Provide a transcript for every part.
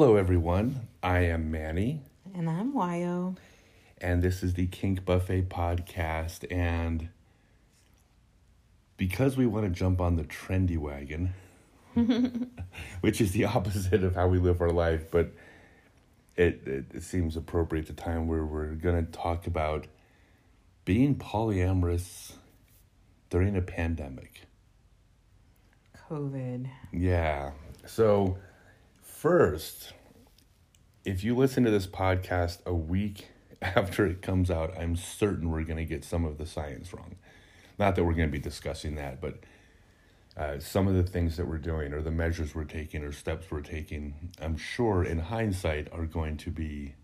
Hello, everyone. I am Manny, And I'm Wyo. and this is the Kink Buffet podcast. And because we want to jump on the trendy wagon, which is the opposite of how we live our life, but it, it, it seems appropriate at the time where we're going to talk about being polyamorous during a pandemic. COVID. Yeah. So, first, if you listen to this podcast a week after it comes out, I'm certain we're going to get some of the science wrong. Not that we're going to be discussing that, but uh, some of the things that we're doing, or the measures we're taking, or steps we're taking, I'm sure in hindsight are going to be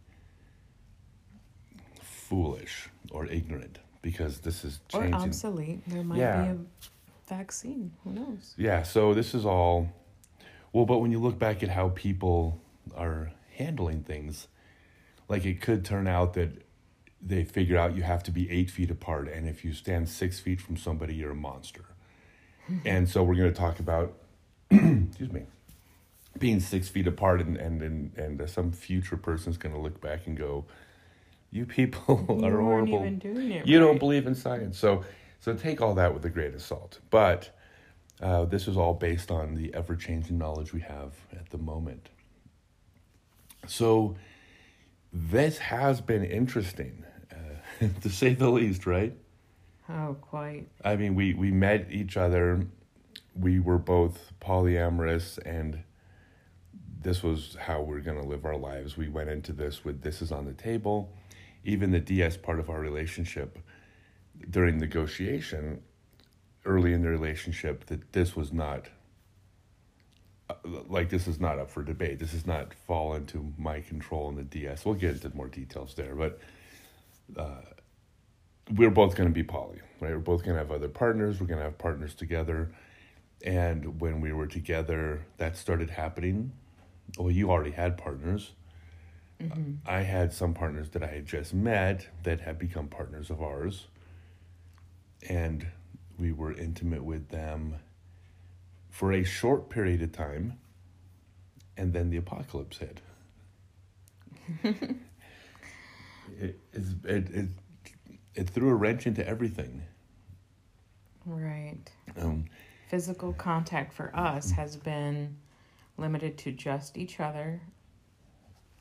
foolish or ignorant because this is Or obsolete. There might Yeah. be a vaccine. Who knows? Yeah, so this is all well, but when you look back at how people are handling things, like it could turn out that they figure out you have to be eight feet apart, and if you stand six feet from somebody, you're a monster. and so we're going to talk about, excuse me, being six feet apart, and and and, and uh, some future person's going to look back and go, "You people You are horrible." even doing it you don't believe in science so so take all that with a grain of salt but uh, this is all based on the ever-changing knowledge we have at the moment. So this has been interesting uh, to say the least right? Oh, quite. i mean we we met each other. We were both polyamorous and this was how we're going to live our lives. We went into this with this is on the table. Even the ds part of our relationship during negotiation early in the relationship that this was not like this is not up for debate. This is not fall into my control in the ds we'll get into more details there but uh, we're both going to be poly right? We're both going to have other partners. We're going to have partners together. And when we were together that started happening. Well you already had partners. I had some partners that I had just met that had become partners of ours, and we were intimate with them for a short period of time, and then the apocalypse hit. it, it, it, it threw a wrench into everything. Right. Um, Physical contact for us has been limited to just each other,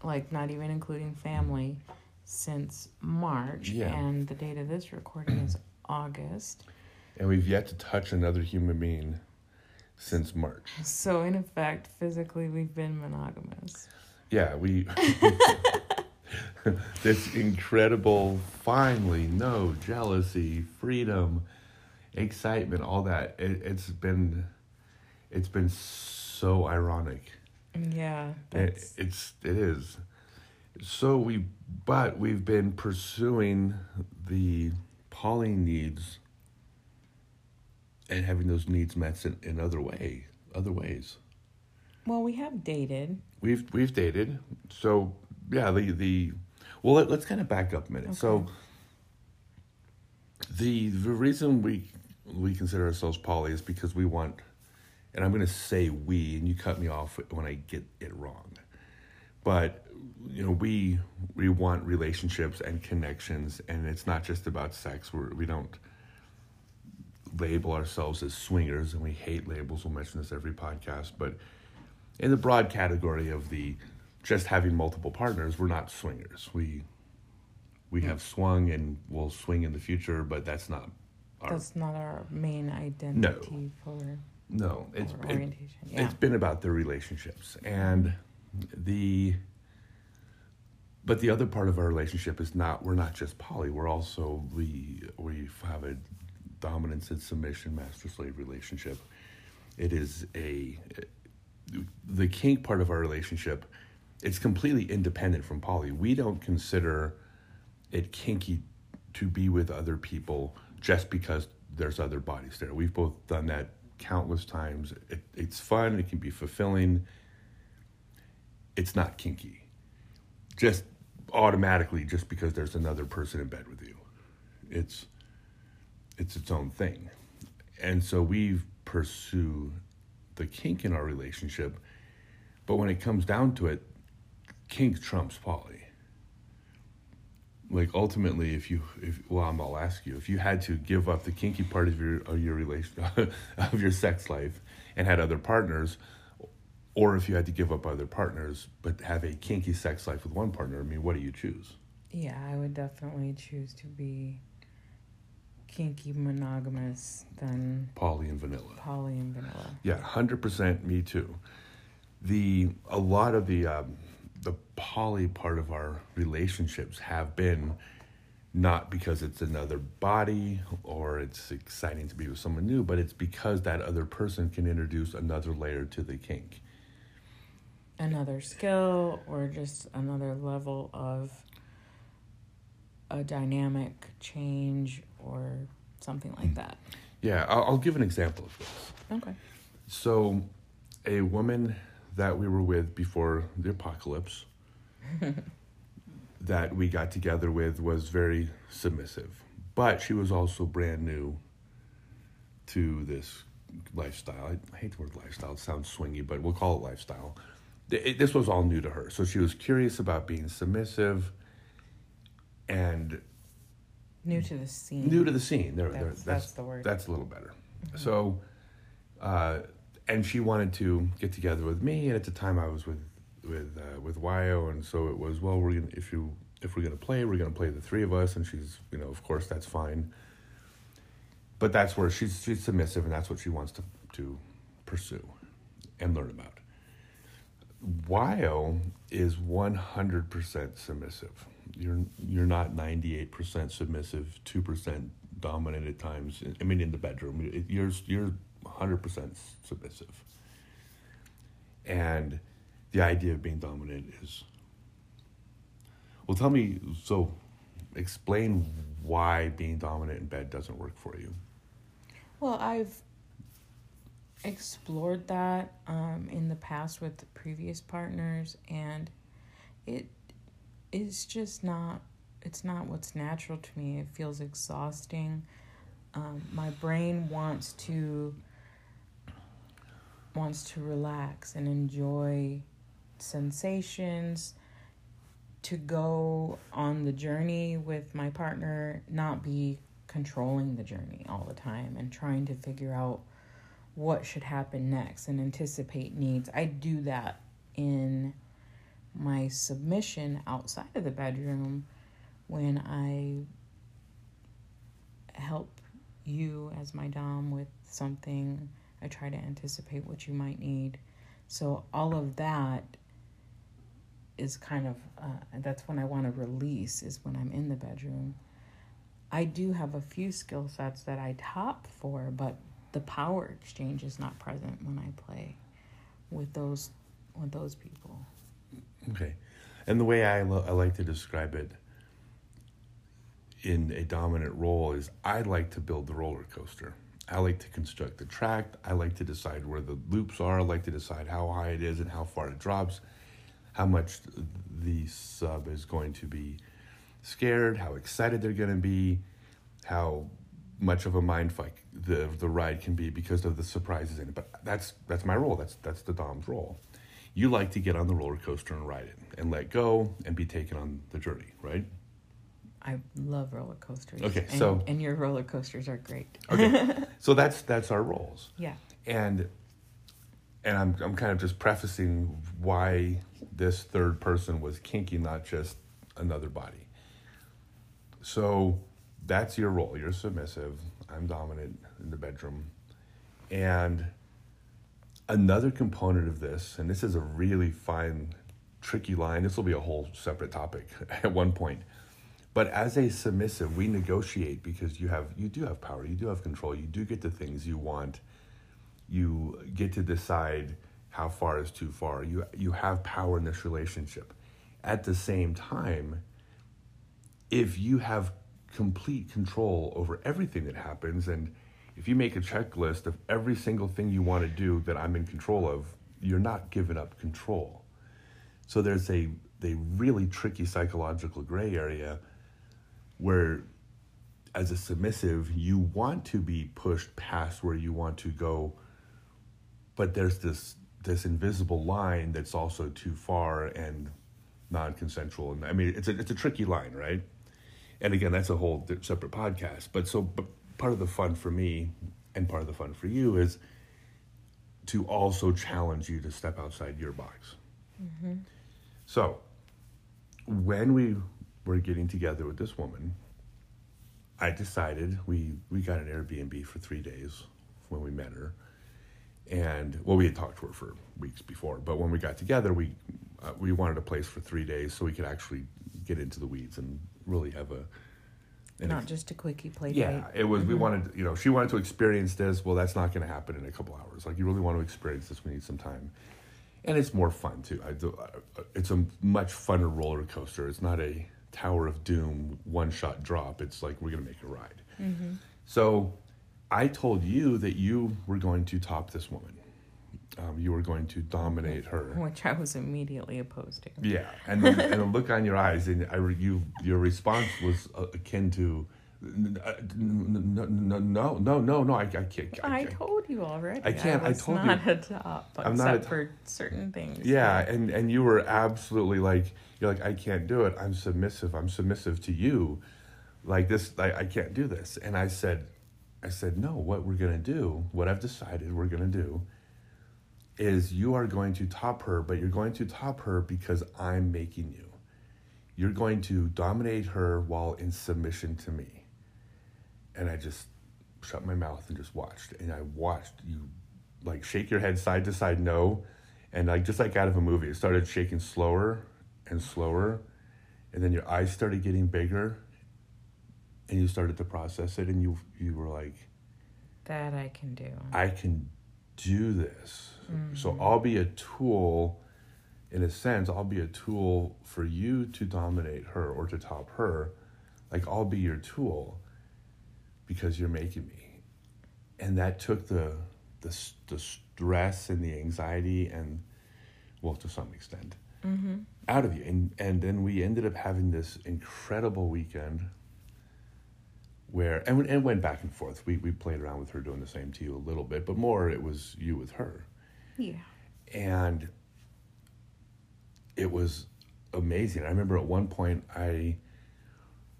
like not even including family, since March. Yeah. And the date of this recording is August. And we've yet to touch another human being since March. So, in effect, physically, we've been monogamous. Yeah, we. this incredible, finally, no jealousy, freedom, excitement, all that. It, it's been, it's been so ironic. Yeah. It, it's it is. So we, but we've been pursuing the poly needs and having those needs met in, in other way, other ways. well, we have dated. We've we've dated. So yeah, the the well let, us kind of back up a minute. So the the reason we we consider ourselves poly is because we want and I'm going to say we and you cut me off when I get it wrong. But you know, we we want relationships and connections and it's not just about sex. We're, we don't label ourselves as swingers and we hate labels. We'll mention this every podcast, but in the broad category of the just having multiple partners, we're not swingers. We we have hmm. swung and will swing in the future, but that's not our That's not our main identity for no. It's or it, yeah. it's been about the relationships and the but the other part of our relationship is not we're not just poly we're also we we have a dominance and submission master slave relationship. It is a the kink part of our relationship it's completely independent from poly. We don't consider it kinky to be with other people just because there's other bodies there. We've both done that countless times. It, it's fun it can be fulfilling. It's not kinky. Just automatically just because there's another person in bed with you. It's it's its own thing and so we pursue the kink in our relationship but when it comes down to it kink trumps poly. Like ultimately, if you, if well, I'm, I'll ask you, if you had to give up the kinky part of your of your relation of your sex life and had other partners, or if you had to give up other partners but have a kinky sex life with one partner, I mean, what do you choose? Yeah, I would definitely choose to be kinky monogamous than Poly and vanilla. poly and vanilla. Yeah, hundred percent. Me too. The a lot of the um, the poly part of our relationships have been not because it's another body or it's exciting to be with someone new, but it's because that other person can introduce another layer to the kink. Another skill or just another level of a dynamic change or something like that. Yeah, I'll, I'll give an example of this. Okay. So, a woman that we were with before the apocalypse that we got together with was very submissive, but she was also brand new to this lifestyle. I, hate the word lifestyle, it sounds swingy, but we'll call it lifestyle. It- This was all new to her. So, she was curious about being submissive and New to the scene. new to the scene. There, there, That's- that's the word. That's a little better. So, uh, and she wanted to get together with me, and at the time I was with with uh, with Wyo, and so it was well, we're gonna if you if we're gonna play, we're gonna play the three of us, and she's you know of course that's fine. But that's where she's she's submissive, and that's what she wants to to pursue and learn about. Wyo is one hundred percent submissive. You're you're not ninety eight percent submissive, two percent dominant at times. I mean, in the bedroom, you're you're hundred percent submissive. And the idea of being dominant is. Well, tell me. So, explain why being dominant in bed doesn't work for you. Well, I've explored that um, in the past with previous partners, and it is just not. It's not what's natural to me. It feels exhausting. Um, my brain wants to wants to relax and enjoy sensations to go on the journey with my partner, not be controlling the journey all the time and trying to figure out what should happen next and anticipate needs. I do that in my submission outside of the bedroom when I help you as my Dom with something. I try to anticipate what you might need. So, all of that is kind of uh, that's when I want to release is when I'm in the bedroom. I do have a few skill sets that I top for, but the power exchange is not present when I play with those with those people. Okay. And the way I, lo- I like to describe it in a dominant role is I like to build the roller coaster. I like to construct the track. I like to decide where the loops are. I like to decide how high it is and how far it drops, how much the sub is going to be scared, how excited they're going to be, how much of a mind fuck the the ride can be because of the surprises in it. But that's that's my role. That's that's the dom's role. You like to get on the roller coaster and ride it and let go and be taken on the journey, right? I love roller coasters. Okay, and, so- and your roller coasters are great. Okay. so that's that's our roles. Yeah. And and I'm I'm kind of just prefacing why this third person was kinky, not just another body. So that's your role. You're submissive. I'm dominant in the bedroom. And another component of this, and this is a really fine, tricky line. This will be a whole separate topic at one point. But as a submissive, we negotiate because you have you do have power, you do have control, you do get the things you want. You get to decide how far is too far. You you have power in this relationship. At the same time, if you have complete control over everything that happens and if you make a checklist of every single thing you want to do that I'm in control of, you're not giving up control. So there's a a really tricky psychological gray area where as a submissive you want to be pushed past where you want to go but there's this this invisible line that's also too far and non-consensual, and I mean it's a it's a tricky line, right? And again, that's a whole separate podcast. But so, but part of the fun for me, and part of the fun for you is to also challenge you to step outside your box. So, when we were getting together with this woman, I decided we we got an Airbnb for three days when we met her, and well, we had talked to her for weeks before, but when we got together, we uh, we wanted a place for three days so we could actually get into the weeds and really have a Not just a quickie play yeah, date. it was. We mm-hmm. wanted, you know, she wanted to experience this. Well, that's not going to happen in a couple hours. Like, you really want to experience this. We need some time, and it's more fun too. I do, it's a much funner roller coaster. It's not a Tower of Doom one shot drop. It's like we're going to make a ride. Mm-hmm. So, I told you that you were going to top this woman. Um, you were going to dominate her. Which I was immediately opposed to. Yeah, and the, and the look on your eyes, and I, you, your response was uh, akin to, "N- uh, no, no, no, no, no, I, I can't. I I, told you already. I can't, I was told you. not a top, I'm not a except top. for certain things. yeah, and and you were absolutely like, you're like, I can't do it. I'm submissive. I'm submissive to you, like this. I, I can't do this. And I said, I said, no. What we're gonna do, what I've decided we're gonna do, is you are going to top her, but you're going to top her because I'm making you. You're going to dominate her while in submission to me. And I just shut my mouth and just watched. And I watched you like shake your head side to side, no. And like just like out of a movie, it started shaking slower and slower. And then your eyes started getting bigger and you started to process it and you you were like, That I can do. I can do this. So mm. I'll be a tool, in a sense, I'll be a tool for you to dominate her or to top her. Like I'll be your tool because you're making me. And that took the the, the stress and the anxiety and, well, to some extent, mm-hmm. out of you. And, and then we ended up having this incredible weekend where and, and went back and forth. We we played around with her doing the same to you a little bit, but more it was you with her, Yeah. and it was amazing. I remember at one point I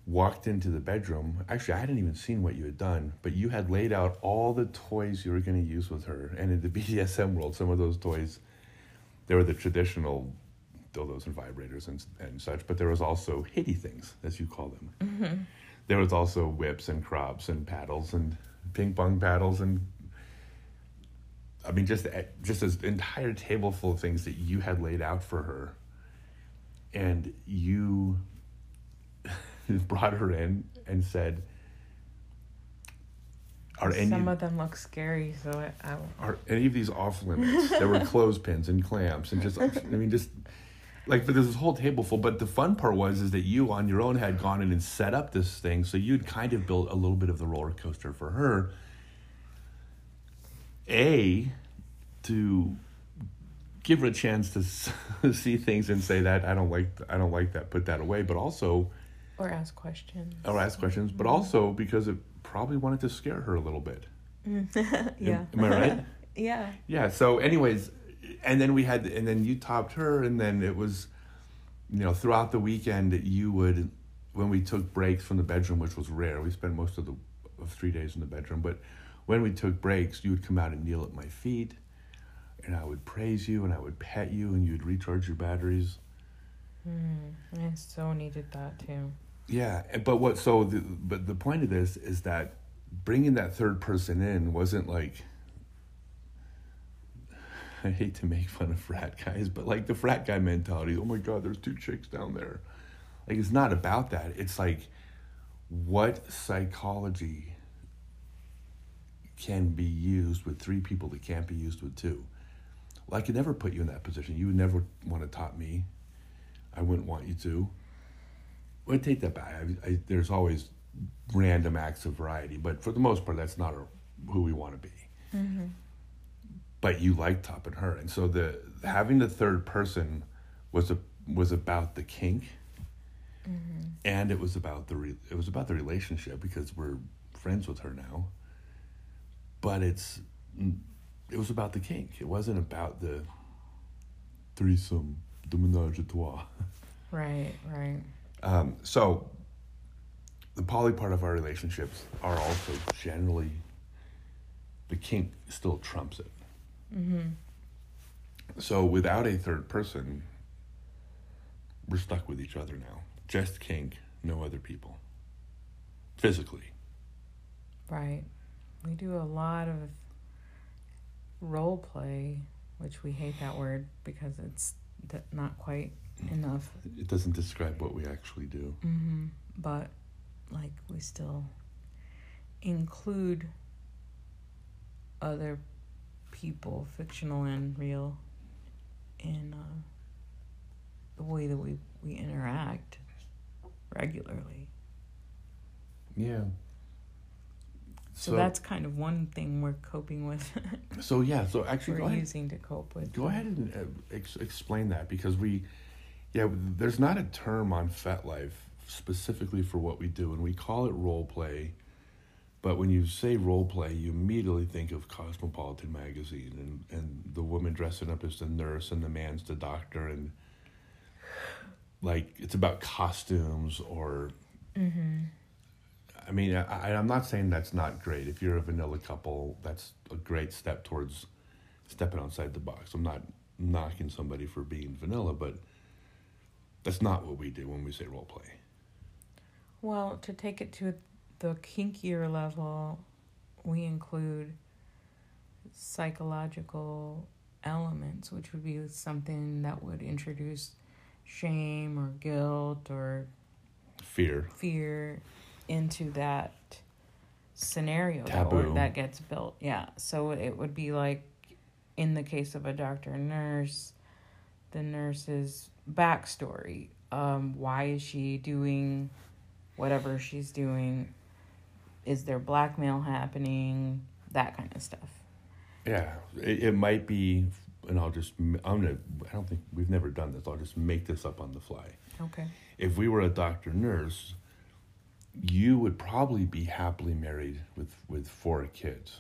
walked into the bedroom. Actually, I hadn't even seen what you had done, but you had laid out all the toys you were going to use with her. And in the BDSM world, some of those toys, they were the traditional dildos and vibrators and, and such, but there was also hitty things, as you call them. Mm-hmm. There was also whips and crops and paddles and ping pong paddles and I mean just just this entire table full of things that you had laid out for her, and you brought her in and said, "Are any Some of them look scary, so I, I are any of these off limits?" there were clothespins and clamps and just I mean just like but there's this whole table full. But the fun part was is that you on your own had gone in and set up this thing, so you'd kind of built a little bit of the roller coaster for her. A to give her a chance to see things and say that I don't like I don't like that put that away but also or ask questions. or ask questions but mm-hmm. also because it probably wanted to scare her a little bit mm. yeah. am I right yeah. yeah so anyways and then we had and then you topped her and then it was you know throughout the weekend you would when we took breaks from the bedroom which was rare we spent most of the of three days in the bedroom but when we took breaks you would come out and kneel at my feet and I would praise you and I would pet you and you'd recharge your batteries mm, I so needed that too. Yeah, but what? So, the, but the point of this is that bringing that third person in wasn't like. I hate to make fun of frat guys, but like the frat guy mentality. Oh my God, there's two chicks down there. Like it's not about that. It's like, what psychology can be used with three people that can't be used with two? Well, I could never put you in that position. You would never want to top me. I wouldn't want you to. Well, take that back. I, I, there's always random acts of variety, but for the most part, that's not our, who we want to be. Mm-hmm. But you like topping her, and so the having the third person was a was about the kink, and it was about the re, it was about the relationship because we're friends with her now. But it's it was about the kink. It wasn't about the threesome, the menage a trois. Right, right. Um, so the poly part of our relationships are also generally the kink still trumps it. Mm-hmm. So without a third person, we're stuck with each other now. Just kink, no other people. Physically. Right. We do a lot of role play, which we hate that word because it's not quite enough. It doesn't describe what we actually do. Mm-hmm. But, like, we still include other people, fictional and real, in uh, the way that we, we interact regularly. Yeah. So, that's kind of one thing we're coping with. so yeah. So actually, we're using to cope with. Go ahead and uh, ex- explain that because we, yeah, there's not a term on FetLife specifically for what we do, and we call it role play. But when you say role play, you immediately think of Cosmopolitan magazine and, and the woman dressing up as the nurse and the man's the doctor and like it's about costumes or Mm-hmm. I mean, I, I'm not saying that's not great. If you're a vanilla couple, that's a great step towards stepping outside the box. I'm not knocking somebody for being vanilla, but that's not what we do when we say role play. Well, to take it to the kinkier level, we include psychological elements, which would be something that would introduce shame or guilt or Fear. fear into that scenario that, Taboo. that gets built. Yeah. So it would be like in the case of a doctor and nurse, the nurse's backstory. Um, why is she doing whatever she's doing? Is there blackmail happening? That kind of stuff. Yeah, it, it might be, and I'll just, I'm gonna, I don't think, we've never done this. I'll just make this up on the fly. Okay. If we were a doctor nurse, you would probably be happily married with, with four kids.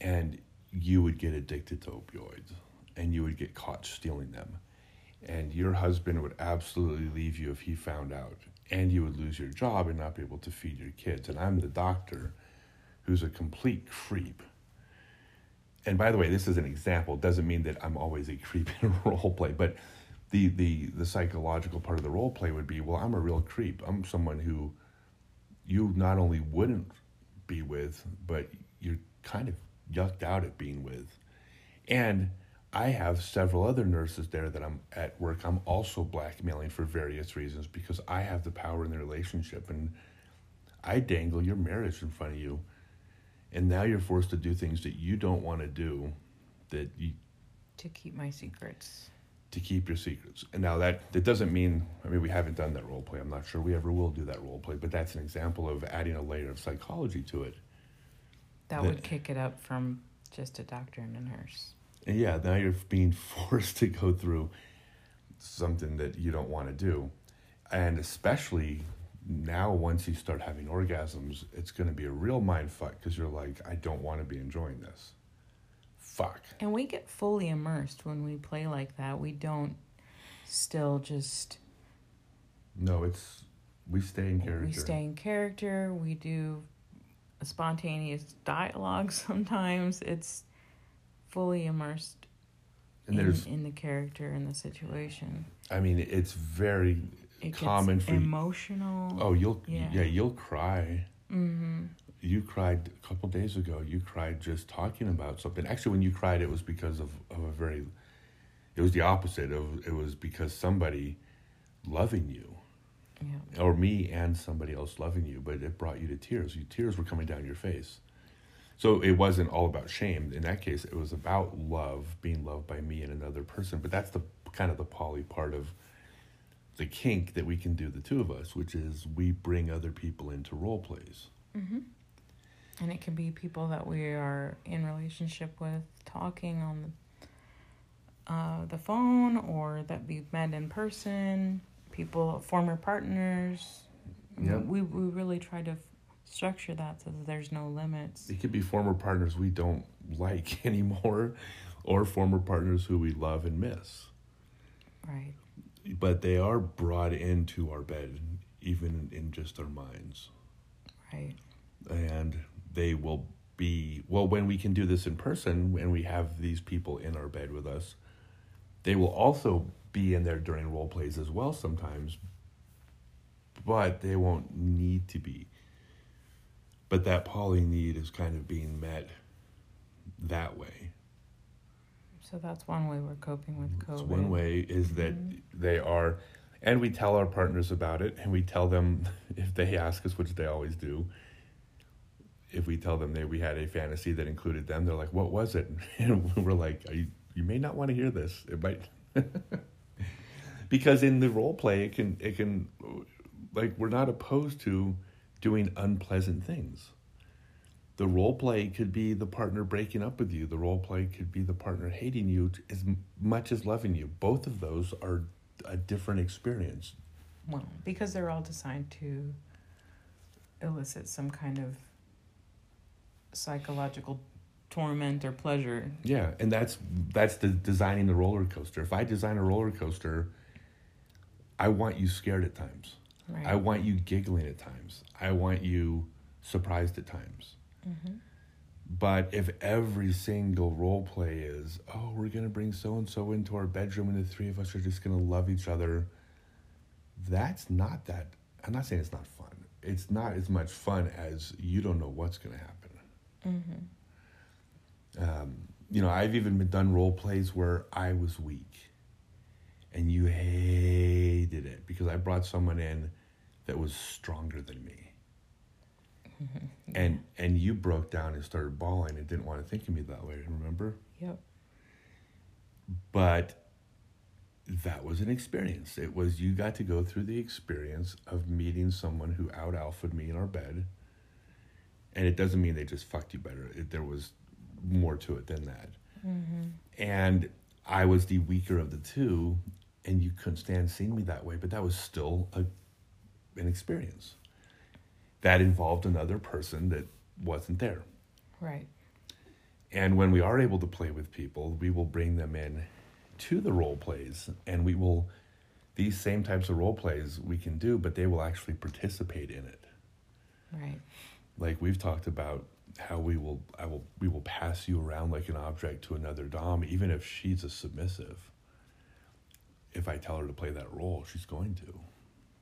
And you would get addicted to opioids and you would get caught stealing them. And your husband would absolutely leave you if he found out. And you would lose your job and not be able to feed your kids. And I'm the doctor who's a complete creep. And by the way, this is an example. It doesn't mean that I'm always a creep in a role play, but the, the, the psychological part of the role play would be well, I'm a real creep. I'm someone who you not only wouldn't be with, but you're kind of yucked out at being with. And I have several other nurses there that I'm at work. I'm also blackmailing for various reasons because I have the power in the relationship and I dangle your marriage in front of you. And now you're forced to do things that you don't want to do that you To keep my secrets. to keep your secrets. And now that that doesn't mean I mean we haven't done that role play. I'm not sure we ever will do that role play, but that's an example of adding a layer of psychology to it. That The- would kick it up from just a doctor and a nurse. And yeah, now you're being forced to go through something that you don't want to do. And especially now, once you start having orgasms, it's going to be a real mind fuck because you're like, I don't want to be enjoying this. Fuck. And we get fully immersed when we play like that. We don't still just No, it's we stay in character. we stay in character. We do a spontaneous dialogue sometimes. It's fully immersed and in, in the character and the situation. I mean, it's very It common for you- emotional. Oh, you'll yeah, Yeah. you'll cry. Mm-hmm. You cried a couple days ago. You cried just talking about something. Actually, when you cried, it was because of, of a very. It was the opposite of. It was because somebody loving you, Yeah. or me and somebody else loving you, but it brought you to tears. You tears were coming down your face. So it wasn't all about shame. In that case, it was about love, being loved by me and another person. But that's the kind of the poly part of the kink that we can do the two of us, which is we bring other people into role plays. Mm-hmm. And it can be people that we are in relationship with, talking on the, uh, the phone, or that we've met in person. People, former partners. Yep. We we really try to structure that so that there's no limits. It could be former partners we don't like anymore, or former partners who we love and miss. Right. but they are brought into our bed, even in just our minds. Right. And they will be, well, when we can do this in person, when we have these people in our bed with us, they will also be in there during role plays as well sometimes, but they won't need to be. But that poly need is kind of being met that way. So that's one way we're coping with COVID. It's one way is that Mhm. they are, and we tell our partners about it, and we tell them if they ask us, which they always do. If we tell them that we had a fantasy that included them, they're like, "What was it?" And we're like, Are you, "You may not want to hear this. It might." because in the role play, it can it can, like, we're not opposed to doing unpleasant things. The role play could be the partner breaking up with you. The role play could be the partner hating you as much as loving you. Both of those are a different experience. Well, because they're all designed to elicit some kind of psychological torment or pleasure. Yeah, and that's that's the designing the roller coaster. If I design a roller coaster, I want you scared at times. Right. I want you giggling at times. I want you surprised at times. mm-hmm. But if every single role play is, oh, we're gonna bring so and so into our bedroom and the three of us are just gonna love each other, that's not that. I'm not saying it's not fun. It's not as much fun as you don't know what's gonna happen. Mm-hmm. Um, you know, I've even been done role plays where I was weak, and you hated it because I brought someone in that was stronger than me. And and you broke down and started bawling and didn't want to think of me that way. Remember? Yep. But that was an experience. It was you got to go through the experience of meeting someone who out alphaed me in our bed. And it doesn't mean they just fucked you better. It, there was more to it than that. Mm-hmm. And I was the weaker of the two, and you couldn't stand seeing me that way. But that was still a, an experience. That involved another person that wasn't there. Right. And when we are able to play with people, we will bring them in to the role plays and we will these same types of role plays we can do, but they will actually participate in it. Right. Like we've talked about how we will I will we will pass you around like an object to another dom even if she's a submissive. If I tell her to play that role, she's going to.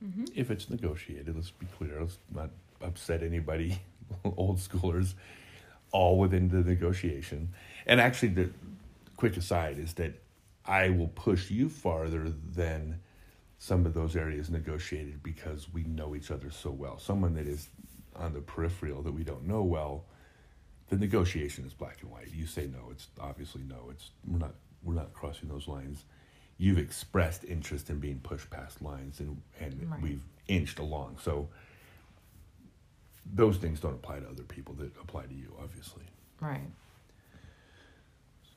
Mm-hmm. If it's negotiated, let's be clear, let's not upset anybody, old schoolers, all within the negotiation. And actually, the quick aside is that I will push you farther than some of those areas negotiated because we know each other so well. Someone that is on the peripheral that we don't know well, the negotiation is black and white. You say no, it's obviously no. It's we're not we're not crossing those lines. You've expressed interest in being pushed past lines, and and Right. we've inched along. So those things don't apply to other people that apply to you, obviously. Right.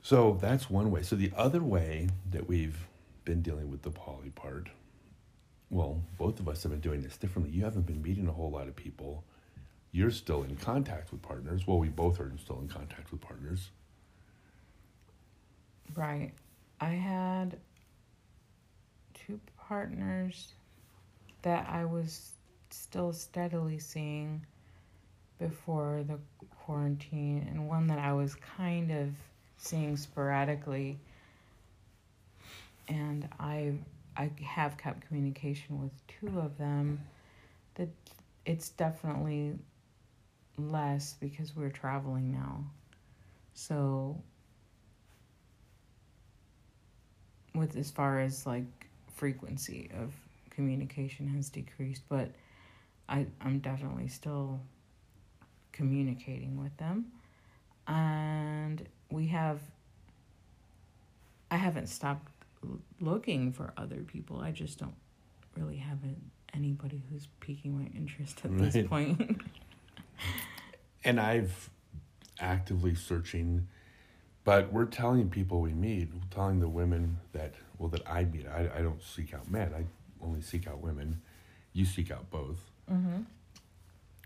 So that's one way. So the other way that we've been dealing with the poly part, well, both of us have been doing this differently. You haven't been meeting a whole lot of people. You're still in contact with partners. Well, we both are still in contact with partners. Right. I had partners that I was still steadily seeing before the quarantine, and one that I was kind of seeing sporadically. And I I have kept communication with two of them. That it's definitely less because we're traveling now. So with as far as like frequency of communication has decreased, but I I'm definitely still communicating with them. And we have I haven't stopped looking for other people. I just don't really have it, anybody who's piquing my interest at this point. And I've actively searching, but we're telling people we meet, we're telling the women that, well, that I meet. I, I don't seek out men, I only seek out women. You seek out both. mm-hmm.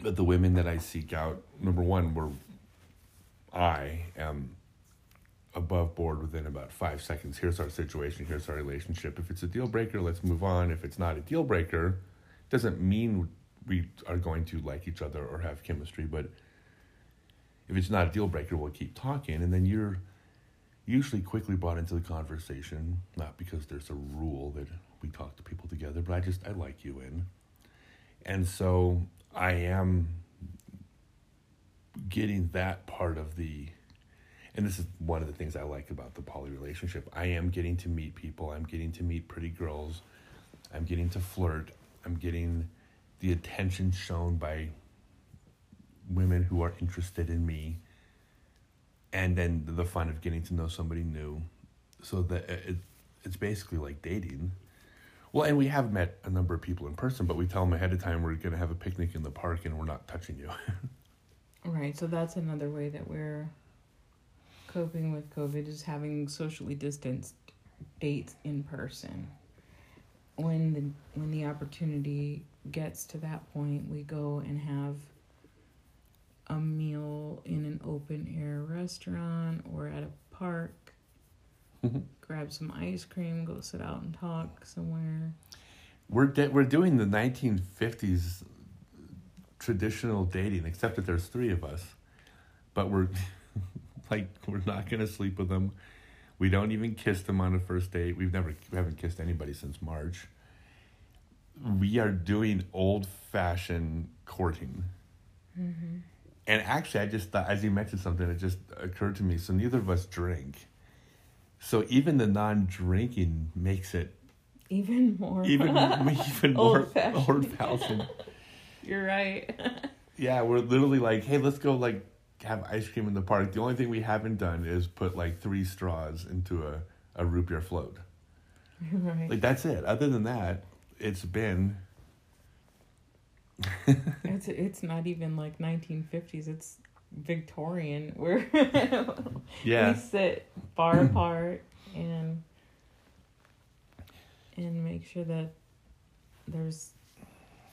But the women that I seek out, number one, we're I am above board within about five seconds. Here's our situation. Here's our relationship. If it's a deal breaker, let's move on. If it's not a deal breaker, doesn't mean we are going to like each other or have chemistry. But if it's not a deal breaker, we'll keep talking. And then you're usually quickly brought into the conversation, not because there's a rule that we talk to people together, but I just, I like you in. And so I am getting that part of the and this is one of the things I like about the poly relationship. I am getting to meet people. I'm getting to meet pretty girls. I'm getting to flirt. I'm getting the attention shown by women who are interested in me. And then the fun of getting to know somebody new. So that it, it's basically like dating. Well, and we have met a number of people in person, but we tell them ahead of time we're going to have a picnic in the park and we're not touching you. right. So that's another way that we're coping with COVID is having socially distanced dates in person. When the when the opportunity gets to that point, we go and have a meal in an open air restaurant or at a park. Mm-hmm. Grab some ice cream, go sit out and talk somewhere. We're de- we're doing the 1950s traditional dating, except that there's three of us, but we're like we're not gonna sleep with them. We don't even kiss them on a first date. We've never we haven't kissed anybody since March. We are doing old fashioned courting. Mm-hmm. And actually, I just thought, as you mentioned something, it just occurred to me. So neither of us drink. So even the non-drinking makes it even more even even more old fashioned. You're right. yeah, we're literally like, hey, let's go like have ice cream in the park. The only thing we haven't done is put like three straws into a, a root beer float. Right. Like that's it. Other than that, it's been. it's it's not even like 1950s. It's Victorian. Where yeah we sit far apart and and make sure that there's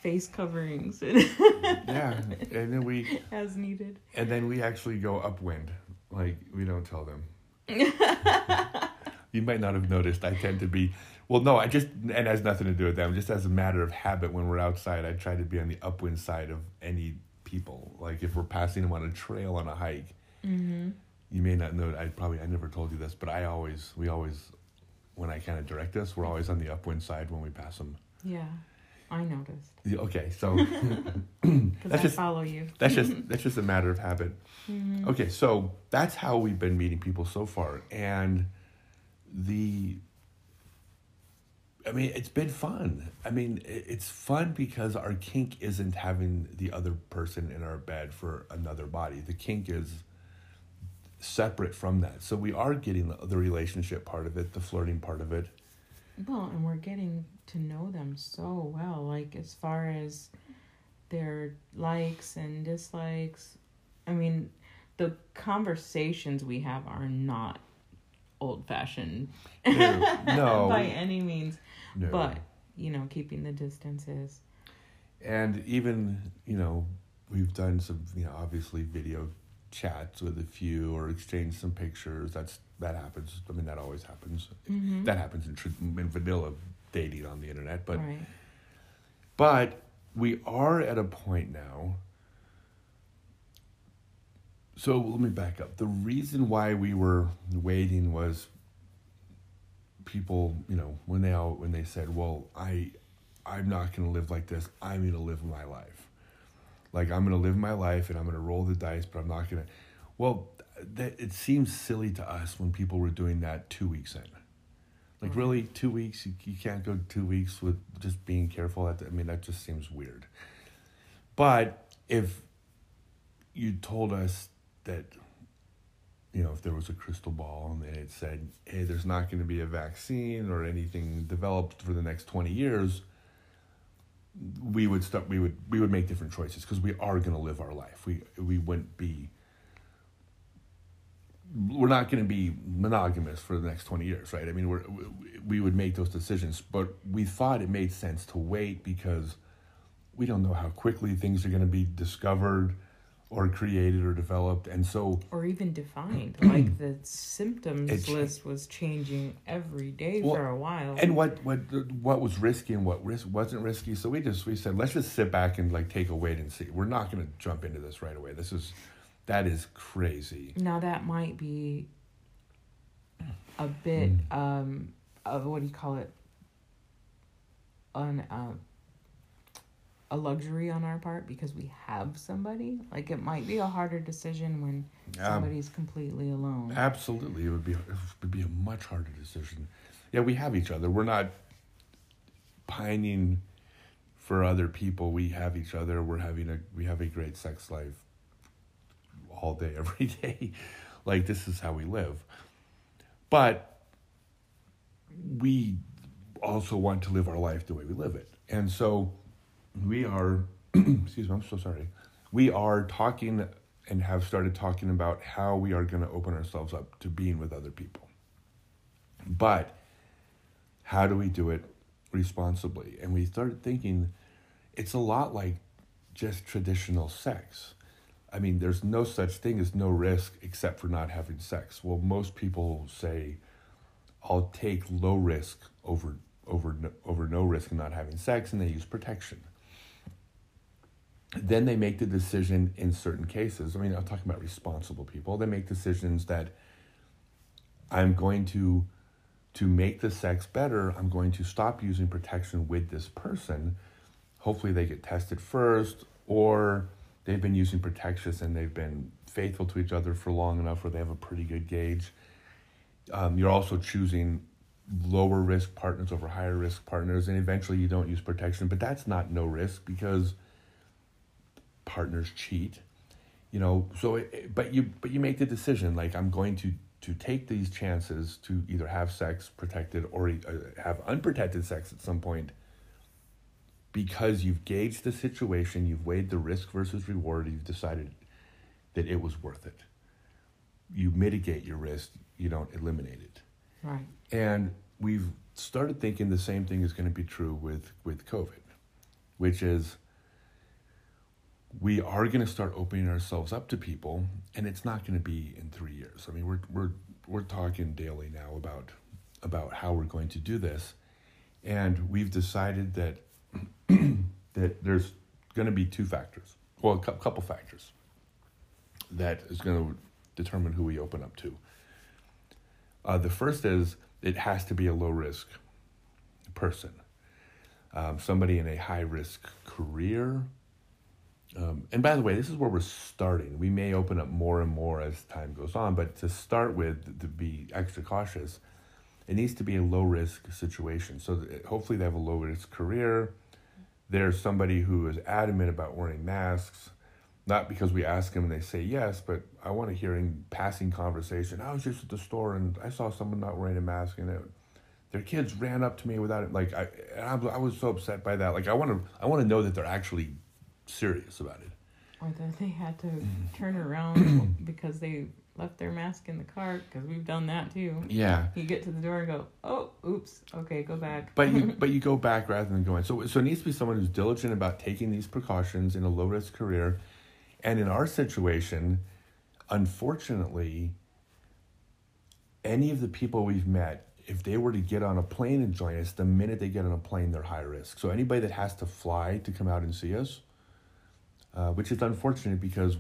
face coverings. yeah, and then we as needed. And then we actually go upwind. Like we don't tell them. you might not have noticed. I tend to be. Well, no, I just and it has nothing to do with them. Just as a matter of habit, when we're outside, I try to be on the upwind side of any people. Like if we're passing them on a trail on a hike, mm-hmm. you may not know. I probably I never told you this, but I always we always when I kind of direct us, we're always on the upwind side when we pass them. Yeah. I noticed. Okay, so that's I just follow you. that's just that's just a matter of habit. Mm-hmm. Okay, so that's how we've been meeting people so far, and the. I mean, it's been fun. I mean, it's fun because our kink isn't having the other person in our bed for another body. The kink is separate from that. So we are getting the, relationship part of it, the flirting part of it, well, and we're getting to know them so well, like as far as their likes and dislikes. I mean, the conversations we have are not old fashioned. No. by any means. No. But, you know, keeping the distances. And even, you know, we've done some, you know, obviously video chats with a few or exchange some pictures. That's that happens. I mean, that always happens. Mm-hmm. That happens in, in vanilla dating on the internet, but right. but we are at a point now. So let me back up. The reason why we were waiting was people, you know, when they all when they said, "Well, I, I'm not going to live like this. I'm going to live my life." Like I'm going to live my life and I'm going to roll the dice, but I'm not going to. Well, that it seems silly to us when people were doing that two weeks in. Like mm-hmm. really, two weeks you, you can't go two weeks with just being careful. I mean, that just seems weird. But if you told us that, you know, if there was a crystal ball and it said, "Hey, there's not going to be a vaccine or anything developed for the next twenty years," we would start. We would we would make different choices because we are going to live our life. We we wouldn't be we're not going to be monogamous for the next 20 years, right? I mean, we're, we would make those decisions, but we thought it made sense to wait because we don't know how quickly things are going to be discovered or created or developed and so or even defined like the symptoms list was changing every day Well, for a while. and what what what was risky and what risk wasn't risky so we just we said let's just sit back and like take a wait and see. We're not going to jump into this right away. This is that is crazy. Now that might be a bit Mm. um of what do you call it? Um a luxury on our part because we have somebody like it might be a harder decision when Um, somebody's completely alone Absolutely, it would be it would be a much harder decision. Yeah, we have each other. We're not pining for other people. We have each other. We're having a we have a great sex life all day, every day. Like this is how we live. But we also want to live our life the way we live it, and so we are. excuse me. I'm so sorry. We are talking and have started talking about how we are going to open ourselves up to being with other people. But how do we do it responsibly? And we started thinking it's a lot like just traditional sex. I mean, there's no such thing as no risk except for not having sex. Well, most people say, "I'll take low risk over over over no risk and not having sex," and they use protection then they make the decision in certain cases. I mean, I'm talking about responsible people. They make decisions that I'm going to to make the sex better. I'm going to stop using protection with this person. Hopefully, they get tested first, or they've been using protections and they've been faithful to each other for long enough where they have a pretty good gauge. Um, you're also choosing lower risk partners over higher risk partners, and eventually you don't use protection. But that's not no risk because partners cheat you know so it, but you but you make the decision like i'm going to to take these chances to either have sex protected or uh, have unprotected sex at some point because you've gauged the situation you've weighed the risk versus reward you've decided that it was worth it. You mitigate your risk you don't eliminate it. Right. And we've started thinking the same thing is going to be true with with covid which is we are going to start opening ourselves up to people and it's not going to be in 3 years. I mean, we're we're we're talking daily now about about how we're going to do this. And we've decided that that there's going to be two factors. Well, a cou- couple factors that is going to determine who we open up to. Uh, the first is it has to be a low risk person, um, somebody in a high risk career, um, and by the way, this is where we're starting. We may open up more and more as time goes on, but to start with, to be extra cautious, it needs to be a low risk situation. So hopefully they have a low risk career. There's somebody who is adamant about wearing masks, not because we ask them and they say yes, but I want to hear in passing conversation. I was just at the store and I saw someone not wearing a mask and it, their kids ran up to me without it. Like I, I, I was so upset by that. Like I want to, I want to know that they're actually serious about it. or that they had to mm. turn around because they left their mask in the cart because we've done that too Yeah. you get to the door and go oh oops okay go back But you but you go back rather than going. So so it needs to be someone who's diligent about taking these precautions in a low risk career. And in our situation, unfortunately, any of the people we've met, if they were to get on a plane and join us, the minute they get on a plane, they're high risk. So anybody that has to fly to come out and see us, uh, which is unfortunate because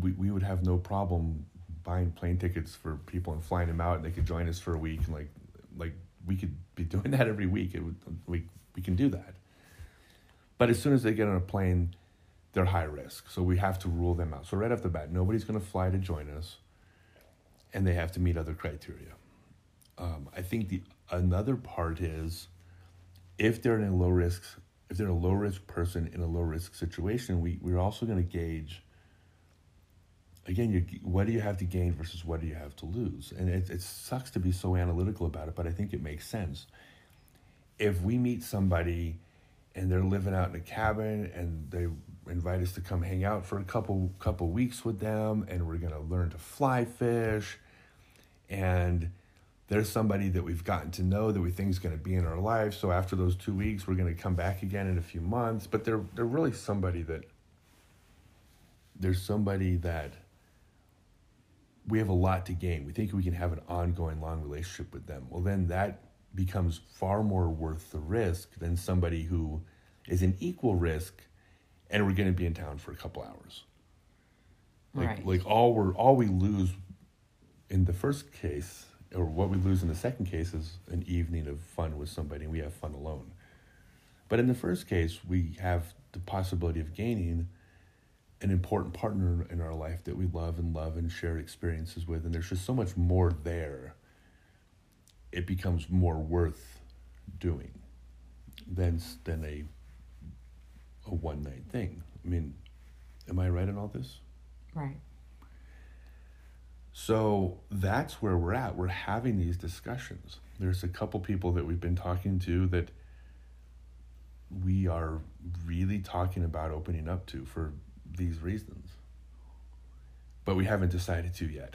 we, we would have no problem buying plane tickets for people and flying them out and they could join us for a week and like like we could be doing that every week. It would we we can do that. But as soon as they get on a plane they're high risk so we have to rule them out. So right off the bat nobody's going to fly to join us and they have to meet other criteria. Um, i think the another part is if they're in a low risk if they're a low risk person in a low risk situation we, we're also going to gauge again, you what do you have to gain versus what do you have to lose? And it, it sucks to be so analytical about it, but I think it makes sense. If we meet somebody and they're living out in a cabin and they invite us to come hang out for a couple couple weeks with them and we're going to learn to fly fish and there's somebody that we've gotten to know that we think is going to be in our life so after those 2 weeks we're going to come back again in a few months but they're they're really somebody that there's somebody that we have a lot to gain. We think we can have an ongoing long relationship with them. Well, then that becomes far more worth the risk than somebody who is an equal risk and we're going to be in town for a couple hours. Like, Right. like all we're all we lose in the first case, or what we lose in the second case, is an evening of fun with somebody, and we have fun alone. But in the first case, we have the possibility of gaining an important partner in our life that we love and love and share experiences with, and there's just so much more there. It becomes more worth doing than than a a one night thing. I mean, am I right in all this? Right. So that's where we're at. We're having these discussions. There's a couple people that we've been talking to that we are really talking about opening up to for these reasons. But we haven't decided to yet.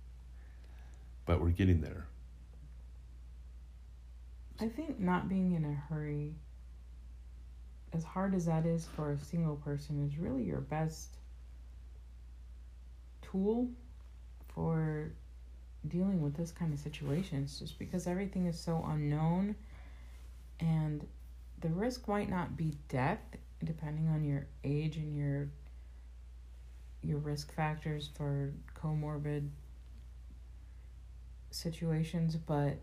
but we're getting there. I think not being in a hurry, as hard as that is for a single person, is really your best tool for dealing with this kind of situations just because everything is so unknown and the risk might not be death depending on your age and your your risk factors for comorbid situations but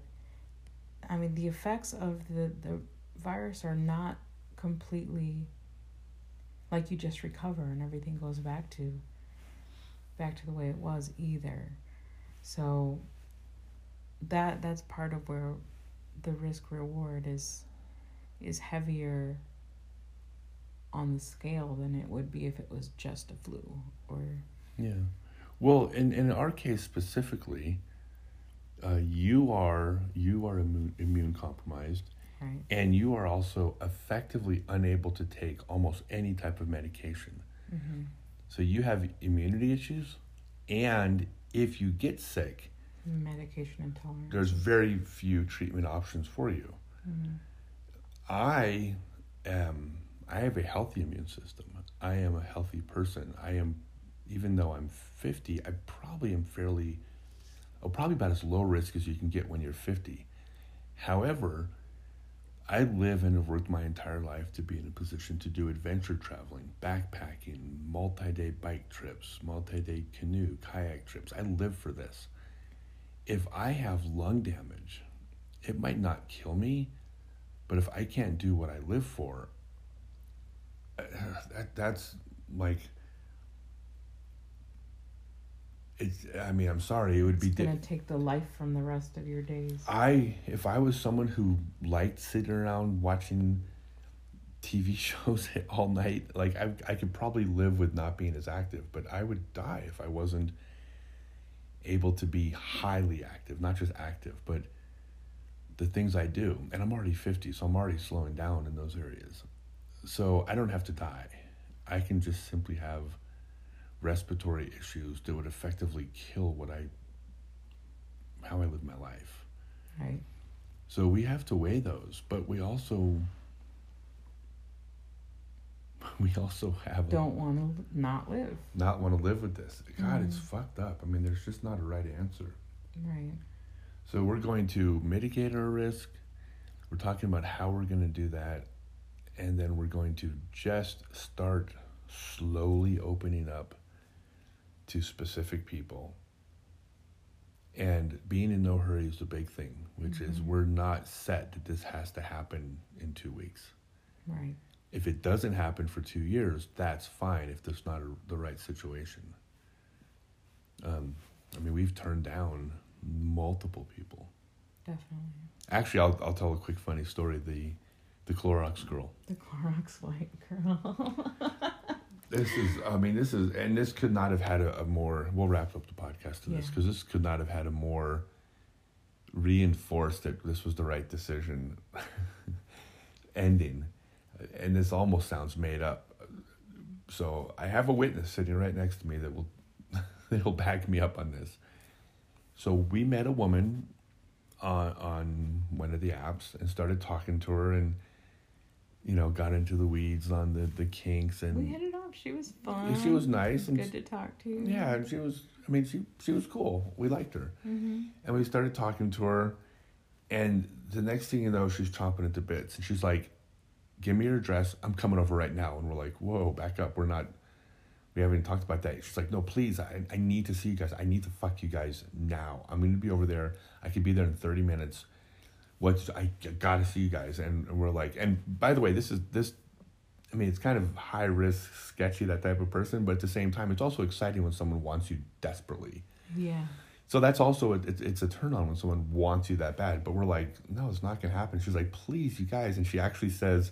I mean, the effects of the, the virus are not completely like you just recover and everything goes back to back to the way it was either. So that that's part of where the risk reward is is heavier on the scale than it would be if it was just a flu or Yeah. Well, in, in our case specifically, uh, you are you are immune, immune compromised, right and you are also effectively unable to take almost any type of medication. mm-hmm. So you have immunity issues, and if you get sick, medication intolerance. there's very few treatment options for you. Mhm. I am I have a healthy immune system. I am a healthy person. I am even though I'm 50, I probably am fairly oh, probably about as low risk as you can get when you're 50. However, I live and have worked my entire life to be in a position to do adventure traveling, backpacking, multi-day bike trips, multi-day canoe, kayak trips. I live for this. If I have lung damage, it might not kill me, but if I can't do what I live for, uh, that that's like it's. I mean, I'm sorry. It would be. It's di- gonna take the life from the rest of your days. I if I was someone who liked sitting around watching TV shows all night, like I I could probably live with not being as active, but I would die if I wasn't able to be highly active, not just active, but the things I do. And I'm already 50, so I'm already slowing down in those areas. So I don't have to die. I can just simply have respiratory issues that would effectively kill what I how I live my life. Right. So we have to weigh those, but we also we also have a Don't want to not live. not want to live with this. God, it's Mhm. fucked up. I mean, there's just not a right answer. Right. So we're going to mitigate our risk. We're talking about how we're going to do that, and then we're going to just start slowly opening up to specific people. And being in no hurry is the big thing, which is Mhm. we're not set that this has to happen in two weeks. Right. If it doesn't happen for two years, that's fine if there's not a, the right situation. Um, I mean, we've turned down multiple people. Definitely. Actually, I'll, I'll tell a quick funny story. The the Clorox girl. The Clorox white girl. This is, I mean, this is, and this could not have had a, a more. We'll wrap up the podcast to this Yeah. because this could not have had a more reinforced that this was the right decision ending, and this almost sounds made up. So I have a witness sitting right next to me that will that'll back me up on this. So we met a woman on on one of the apps and started talking to her and you know, got into the weeds on the the kinks and We hit it off. She was fun. she was nice and good to talk to. yeah, and she was. I mean, she she was cool. We liked her, Mm-hmm. and we started talking to her. And the next thing you know, she's chopping at the bits, and she's like, "Give me your address. I'm coming over right now." And we're like, "Whoa, back up. We're not. We haven't talked about that." She's like, "No, please. I I need to see you guys. I need to fuck you guys now. I'm going to be over there. I could be there in 30 minutes. What I got to see you guys." And, and we're like, and by the way, this is this. I mean, it's kind of high risk, sketchy, that type of person, but at the same time, it's also exciting when someone wants you desperately. Yeah. So that's also a, it's it's a turn on when someone wants you that bad. But we're like, no, it's not gonna happen. She's like, please, you guys, and she actually says,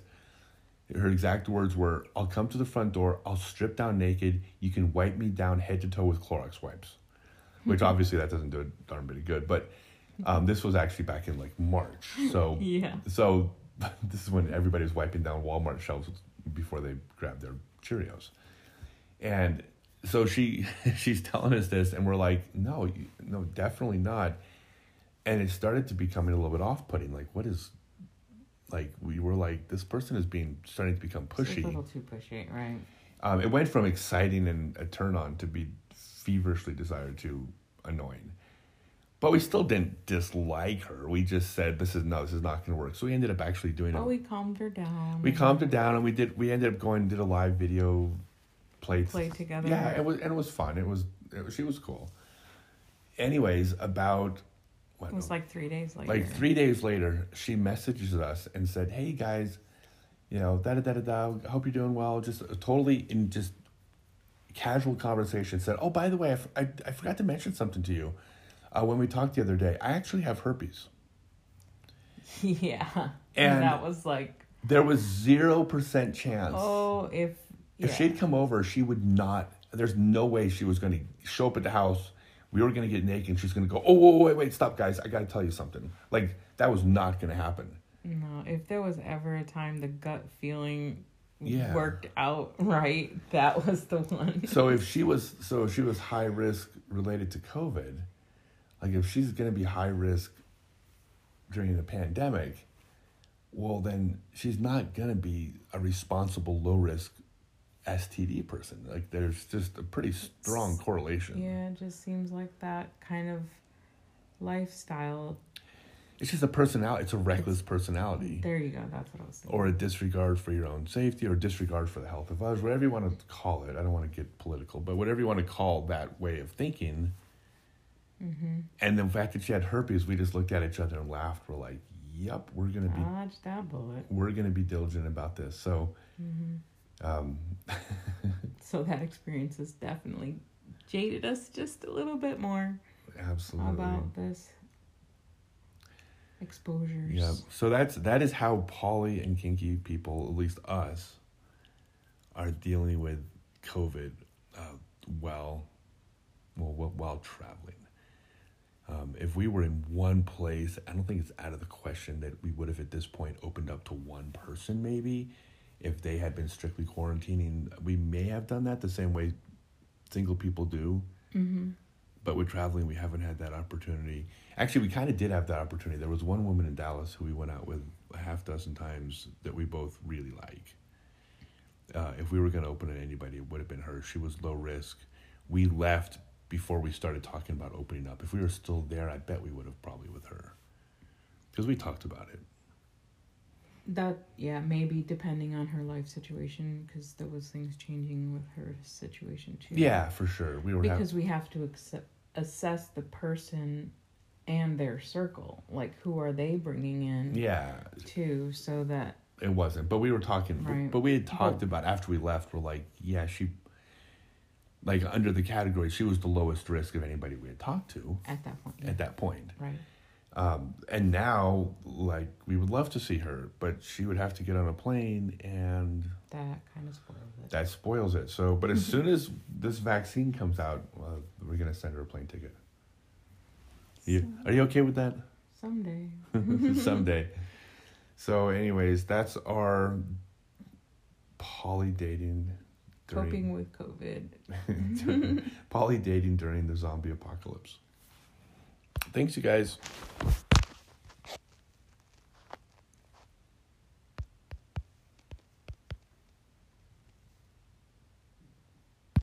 her exact words were, "I'll come to the front door. I'll strip down naked. You can wipe me down head to toe with Clorox wipes," which hmm. obviously that doesn't do a darn bit of good. But um, this was actually back in like March, so Yeah. so this is when everybody was wiping down Walmart shelves before they grabbed their Cheerios. And so she she's telling us this and we're like, "No, you, no, definitely not." And it started to becoming a little bit off-putting like what is like we were like this person is being starting to become It's a pushy. little too pushy, right? Um, it went from exciting and a turn on to be feverishly desired to annoying. But we still didn't dislike her. We just said this is no, this is not going to work. So we ended up actually doing it. Oh, it. we calmed her down. We calmed her down, and we did. We ended up going and did a live video play. Play together. Yeah, it was and it was fun. It was, it was she was cool. Anyways, about what It was like three days later. like three days later, she messages us and said, "Hey guys, you know, da da da da da. Hope you're doing well." Just totally in just casual conversation. Said, "Oh, by the way, I, f- I, I forgot to mention something to you. Uh, when we talked the other day, I actually have herpes. yeah. And- that was like, There was zero percent chance oh, if if she'd come over, she would not. There's no way she was going to show up at the house. We were going to get naked, and she's going to go, "Oh, whoa, wait, wait, stop, guys! I got to tell you something." Like that was not going to happen. No, if there was ever a time the gut feeling Yeah. worked out right, that was the one. so if she was so if she was high risk related to COVID, like if she's gonna be high risk during the pandemic, well then she's not gonna be a responsible low risk STD person. Like there's just a pretty strong correlation. Yeah, it just seems like that kind of lifestyle. It's just a personality. It's a reckless personality. There you go. That's what I was thinking. Or a disregard for your own safety, or disregard for the health of others, whatever you want to call it. I don't want to get political, but whatever you want to call that way of thinking, mm-hmm. And the fact that she had herpes, we just looked at each other and laughed. We're like, "Yep, we're gonna be Dodge that bullet. we're gonna be diligent about this." So, Mm-hmm. um, So that experience has definitely jaded us just a little bit more absolutely, about this exposures. yeah. So that's that is how poly and kinky people, at least us, are dealing with COVID. Uh, while, well, wh- while traveling. Um, if we were in one place, I don't think it's out of the question that we would have at this point opened up to one person, maybe. If they had been strictly quarantining, we may have done that the same way single people do. Mm-hmm. But with traveling, we haven't had that opportunity. Actually, we kind of did have that opportunity. There was one woman in Dallas who we went out with a half dozen times that we both really like. Uh, if we were going to open it to anybody, it would have been her. She was low risk. We left before we started talking about opening up. If we were still there, I bet we would have probably with her. Because we talked about it. That yeah, maybe depending on her life situation, because there was things changing with her situation too. Yeah, for sure. We were because we have to accept, assess the person and their circle. Like, who are they bringing in Yeah, too, so that it wasn't. But we were talking. but- Right. But we had talked But- about after we left. We're like, yeah, she. Like under the category, she was the lowest risk of anybody we had talked to at that point, at that point. right? Um, and now, like, we would love to see her, but she would have to get on a plane, and That kind of spoils it. that spoils it. So, but as soon as this vaccine comes out, uh, we're gonna send her a plane ticket. You, are you okay with that? Someday. Someday. So, anyways, that's our poly dating Coping with COVID. poly dating during the zombie apocalypse. Thanks, you guys.